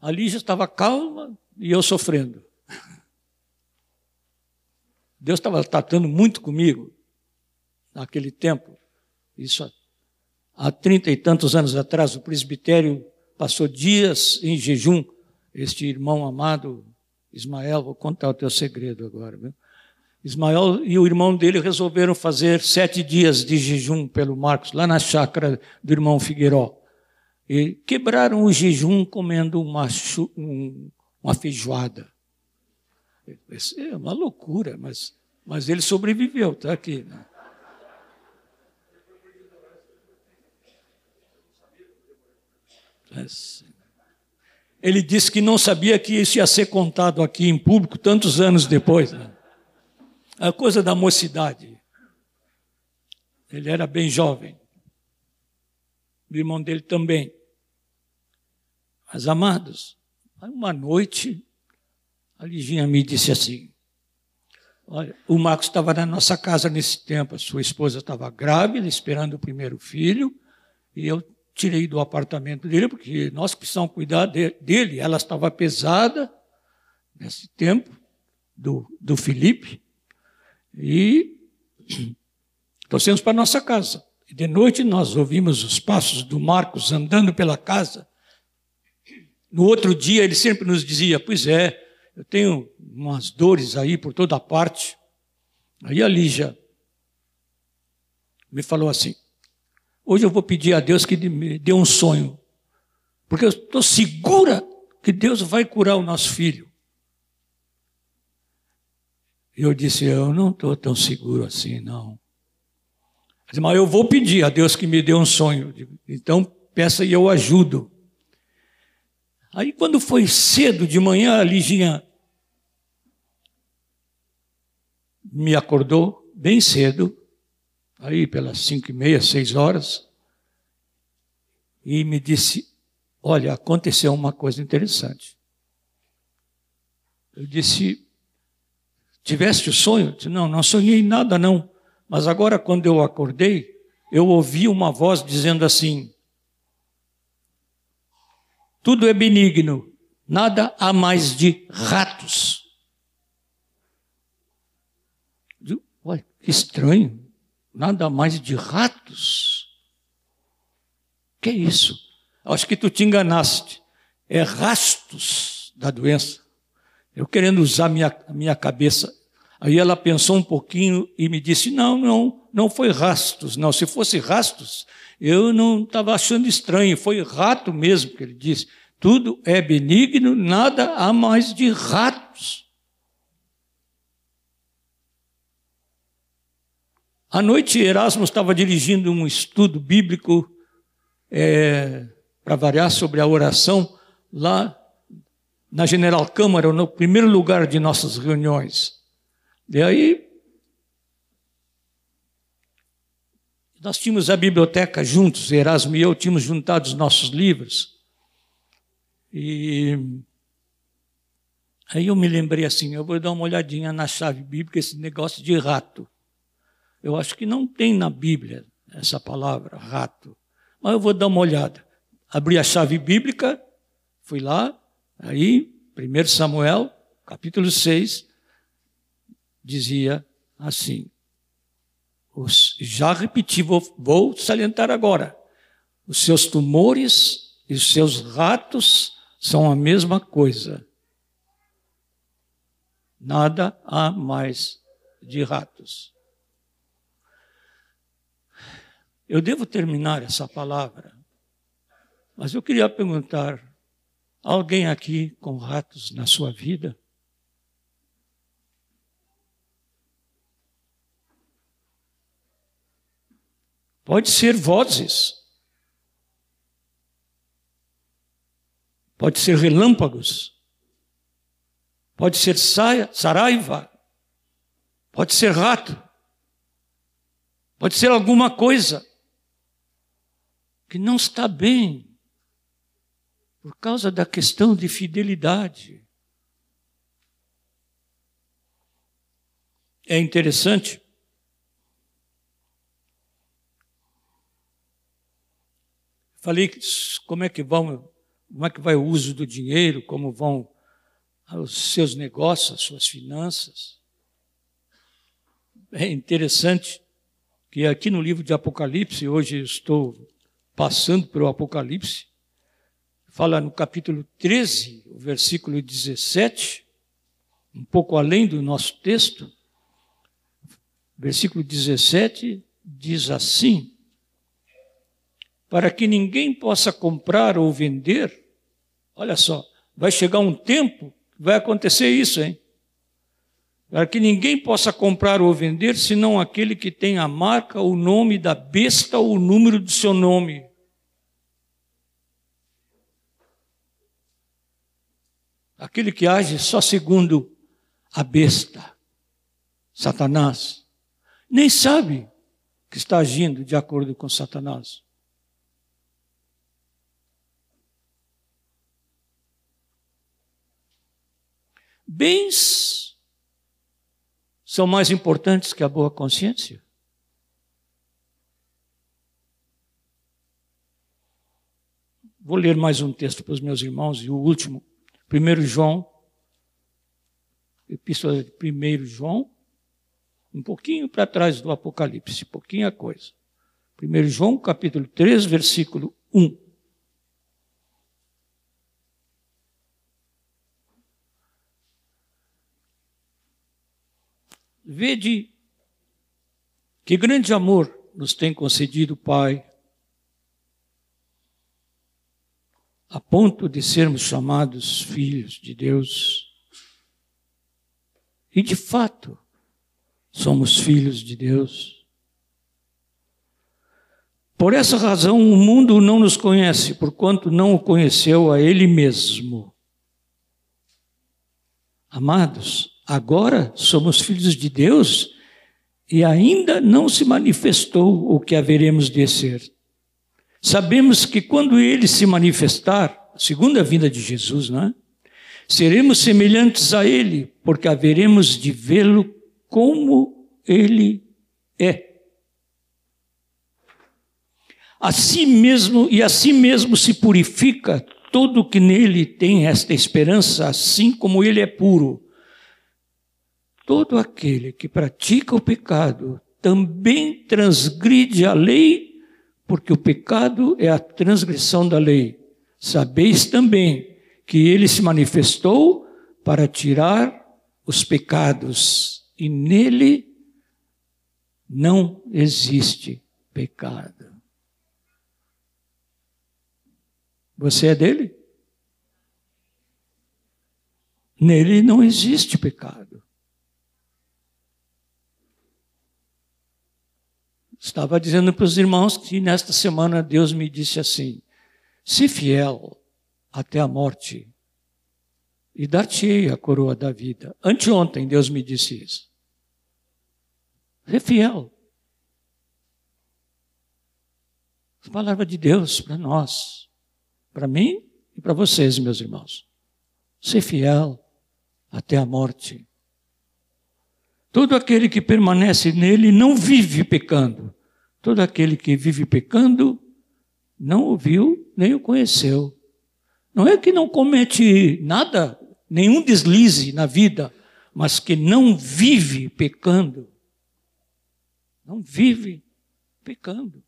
a Lígia estava calma e eu sofrendo. Deus estava tratando muito comigo naquele tempo. Isso há trinta e tantos anos atrás, o presbitério passou dias em jejum este irmão amado, Ismael, vou contar o teu segredo agora. Viu? Ismael e o irmão dele resolveram fazer sete dias de jejum pelo Marcos, lá na chácara do irmão Figueiró. E quebraram o jejum comendo uma, uma feijoada. Isso é uma loucura, mas, mas ele sobreviveu, está aqui. Né? É. Ele disse que não sabia que isso ia ser contado aqui em público tantos anos depois. Né? A coisa da mocidade. Ele era bem jovem. O irmão dele também. Mas, amados, uma noite, a Liginha me disse assim: Olha, o Marcos estava na nossa casa nesse tempo, a sua esposa estava grávida, esperando o primeiro filho, e eu tirei do apartamento dele, porque nós precisamos cuidar de, dele. Ela estava pesada nesse tempo, do, do Felipe, e <clears throat> trouxemos para nossa casa. De noite nós ouvimos os passos do Marcos andando pela casa. No outro dia ele sempre nos dizia: Pois é, eu tenho umas dores aí por toda parte. Aí a Lígia me falou assim: Hoje eu vou pedir a Deus que me dê um sonho, porque eu estou segura que Deus vai curar o nosso filho. E eu disse: Eu não estou tão seguro assim, não. Mas eu vou pedir a Deus que me dê um sonho. Então peça e eu ajudo. Aí quando foi cedo de manhã, a Liginha me acordou bem cedo aí pelas cinco e meia, seis horas, e me disse: Olha, aconteceu uma coisa interessante. Eu disse: Tiveste o sonho? Disse, não, não sonhei nada, não. Mas agora, quando eu acordei, eu ouvi uma voz dizendo assim: Tudo é benigno, nada há mais de ratos. Olha, que estranho nada mais de ratos. Que é isso? Acho que tu te enganaste. É rastos da doença. Eu querendo usar minha, minha cabeça. Aí ela pensou um pouquinho e me disse: Não, não, não foi rastos, não. Se fosse rastos, eu não estava achando estranho. Foi rato mesmo que ele disse. Tudo é benigno, nada há mais de ratos. À noite, Erasmo estava dirigindo um estudo bíblico, é, para variar, sobre a oração, lá na General Câmara, no primeiro lugar de nossas reuniões. E aí, nós tínhamos a biblioteca juntos, Erasmo e eu tínhamos juntado os nossos livros. E aí eu me lembrei assim, eu vou dar uma olhadinha na chave bíblica, esse negócio de rato. Eu acho que não tem na Bíblia essa palavra, rato. Mas eu vou dar uma olhada. Abri a chave bíblica, fui lá, aí, 1 Samuel, capítulo 6, dizia assim. Os, já repeti, vou, vou salientar agora. Os seus tumores e os seus ratos são a mesma coisa. Nada há mais de ratos. Eu devo terminar essa palavra Mas eu queria perguntar: alguém aqui com ratos na sua vida? Pode ser vozes. Pode ser relâmpagos. Pode ser saraiva. Pode ser rato. Pode ser alguma coisa que não está bem por causa da questão de fidelidade. É interessante. Falei como é que vão, como é que vai o uso do dinheiro, como vão os seus negócios, as suas finanças. É interessante que aqui no livro de Apocalipse, hoje estou passando pelo Apocalipse, fala no capítulo 13, o versículo 17, um pouco além do nosso texto, versículo 17 diz assim: Para que ninguém possa comprar ou vender, olha só, vai chegar um tempo que vai acontecer isso, hein? Para que ninguém possa comprar ou vender, senão aquele que tem a marca, o nome da besta ou o número do seu nome. aquele que age só segundo a besta, Satanás, nem sabe que está agindo de acordo com Satanás. Bens são mais importantes que a boa consciência? Vou ler mais um texto para os meus irmãos e o último. 1 João, Epístola de 1 João, um pouquinho para trás do Apocalipse, pouquinha coisa. 1 João, capítulo 3, versículo 1. Vede que grande amor nos tem concedido o Pai a ponto de sermos chamados filhos de Deus. E de fato, somos filhos de Deus. Por essa razão, o mundo não nos conhece, porquanto não o conheceu a Ele mesmo. Amados, agora somos filhos de Deus e ainda não se manifestou o que haveremos de ser. Sabemos que quando ele se manifestar, a segunda vinda de Jesus, não é? Seremos semelhantes a ele, porque haveremos de vê-lo como ele é. Assim mesmo, e assim mesmo se purifica todo que nele tem esta esperança, assim como ele é puro. Todo aquele que pratica o pecado também transgride a lei porque o pecado é a transgressão da lei. Sabeis também que ele se manifestou para tirar os pecados, e nele não existe pecado. Você é dele? Nele não existe pecado. Estava dizendo para os irmãos que nesta semana Deus me disse assim: se fiel até a morte, e dar-te-ei a coroa da vida. Anteontem Deus me disse isso. Ser fiel. A palavra de Deus para nós, para mim e para vocês, meus irmãos. Ser fiel até a morte. Todo aquele que permanece nele não vive pecando. Todo aquele que vive pecando não o viu nem o conheceu. Não é que não comete nada, nenhum deslize na vida, mas que não vive pecando. Não vive pecando.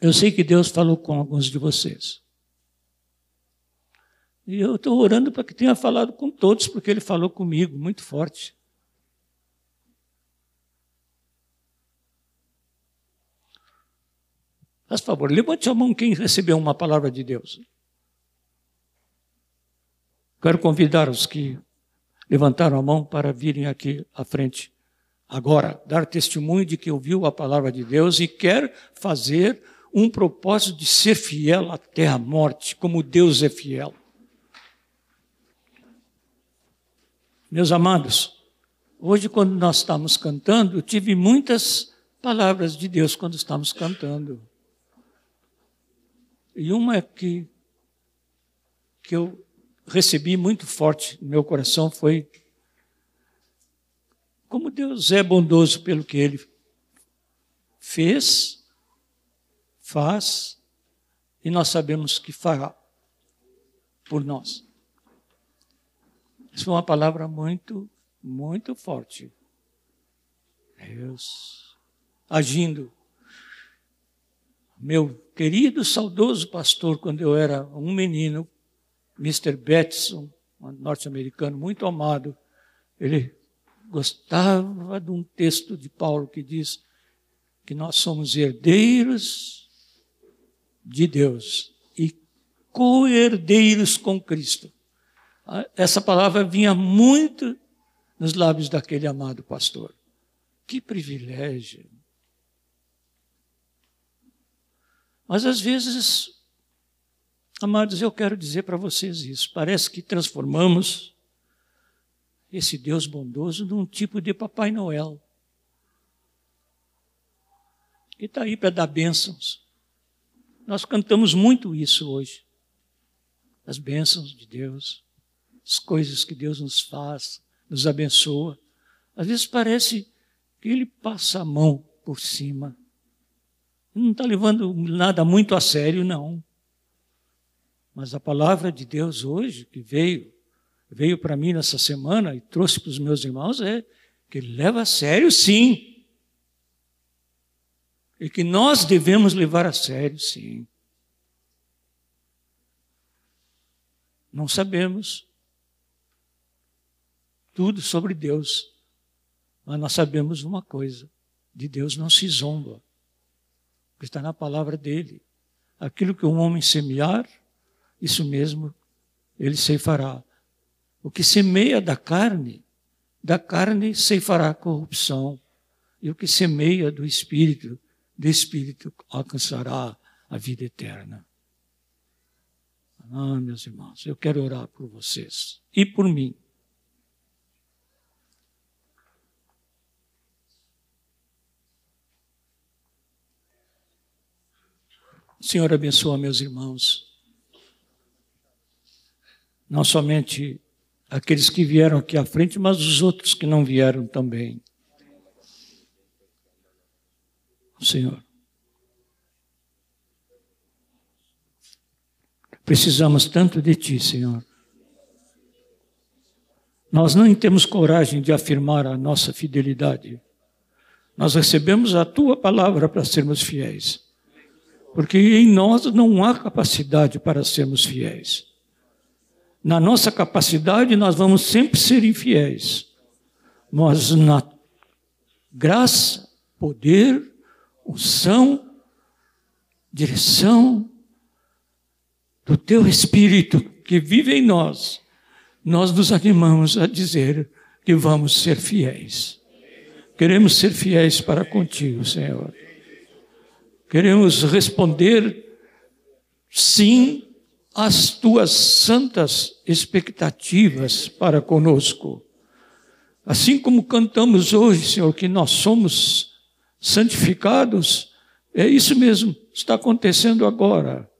Eu sei que Deus falou com alguns de vocês. E eu estou orando para que tenha falado com todos, porque ele falou comigo muito forte. Faz favor, levante a mão quem recebeu uma palavra de Deus. Quero convidar os que levantaram a mão para virem aqui à frente agora, dar testemunho de que ouviu a palavra de Deus e quer fazer um propósito de ser fiel até a morte, como Deus é fiel. Meus amados, hoje, quando nós estamos cantando, tive muitas palavras de Deus quando estamos cantando. E uma que, que eu recebi muito forte no meu coração foi como Deus é bondoso pelo que Ele fez, faz e nós sabemos que fará por nós. Isso foi uma palavra muito, muito forte. Deus agindo. Meu querido, saudoso pastor, quando eu era um menino, Mr. Betson, um norte-americano muito amado, ele gostava de um texto de Paulo que diz que nós somos herdeiros de Deus e co-herdeiros com Cristo. Essa palavra vinha muito nos lábios daquele amado pastor. Que privilégio. Mas às vezes Amados, eu quero dizer para vocês isso. Parece que transformamos esse Deus bondoso num tipo de Papai Noel. Que está aí para dar bênçãos. Nós cantamos muito isso hoje. As bênçãos de Deus, as coisas que Deus nos faz, nos abençoa. Às vezes parece que Ele passa a mão por cima. Não está levando nada muito a sério, não. Mas a palavra de Deus hoje, que veio, veio para mim nessa semana e trouxe para os meus irmãos, é que ele leva a sério, sim. E que nós devemos levar a sério, sim. Não sabemos tudo sobre Deus, mas nós sabemos uma coisa: de Deus não se zomba, porque está na palavra dele. Aquilo que um homem semear, isso mesmo ele ceifará. O que semeia da carne, da carne ceifará corrupção. E o que semeia do espírito, do espírito alcançará a vida eterna. Ah, meus irmãos, eu quero orar por vocês e por mim. Senhor, abençoa meus irmãos não somente aqueles que vieram aqui à frente, mas os outros que não vieram também. Senhor. Precisamos tanto de Ti, Senhor. Nós não temos coragem de afirmar a nossa fidelidade. Nós recebemos a Tua palavra para sermos fiéis. Porque em nós não há capacidade para sermos fiéis na nossa capacidade, nós vamos sempre ser infiéis. Mas na graça, poder, unção, direção do teu Espírito que vive em nós, nós nos animamos a dizer que vamos ser fiéis. Queremos ser fiéis para contigo, Senhor. Queremos responder sim as tuas santas expectativas para conosco. Assim como cantamos hoje, Senhor, que nós somos santificados, é isso mesmo, está acontecendo agora.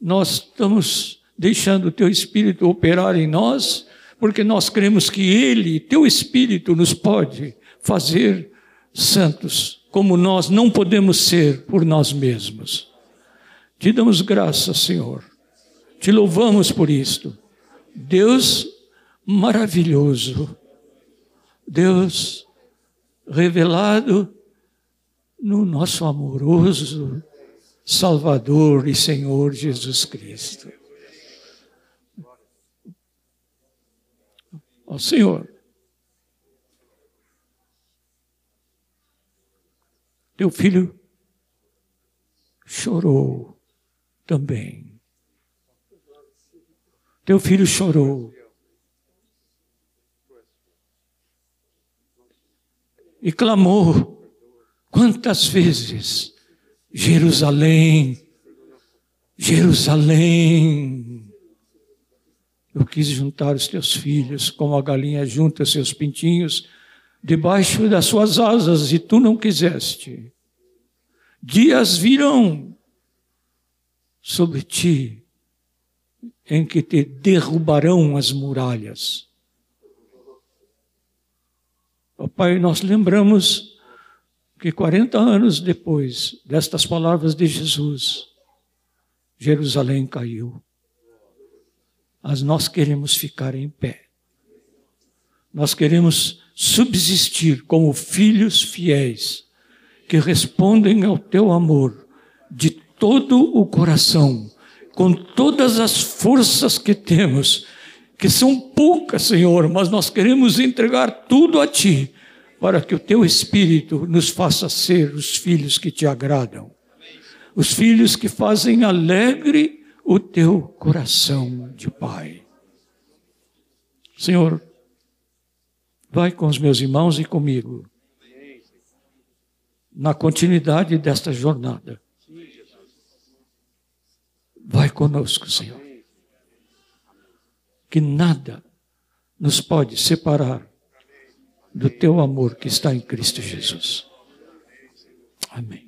Nós estamos deixando o teu Espírito operar em nós, porque nós cremos que Ele, teu Espírito, nos pode fazer santos, como nós não podemos ser por nós mesmos. Te damos graças, Senhor te louvamos por isto. Deus maravilhoso. Deus revelado no nosso amoroso Salvador e Senhor Jesus Cristo. Ó Senhor, teu filho chorou também. Teu filho chorou. E clamou. Quantas vezes? Jerusalém, Jerusalém. Eu quis juntar os teus filhos, como a galinha junta seus pintinhos, debaixo das suas asas, e tu não quiseste. Dias virão sobre ti, em que te derrubarão as muralhas. Ó Pai, nós lembramos que 40 anos depois destas palavras de Jesus, Jerusalém caiu. Mas nós queremos ficar em pé. Nós queremos subsistir como filhos fiéis que respondem ao teu amor de todo o coração, com todas as forças que temos, que são poucas, Senhor, mas nós queremos entregar tudo a Ti, para que o Teu Espírito nos faça ser os filhos que Te agradam, os filhos que fazem alegre o Teu coração de Pai. Senhor, vai com os meus irmãos e comigo na continuidade desta jornada. Vai conosco, Senhor. Que nada nos pode separar do teu amor que está em Cristo Jesus. Amém.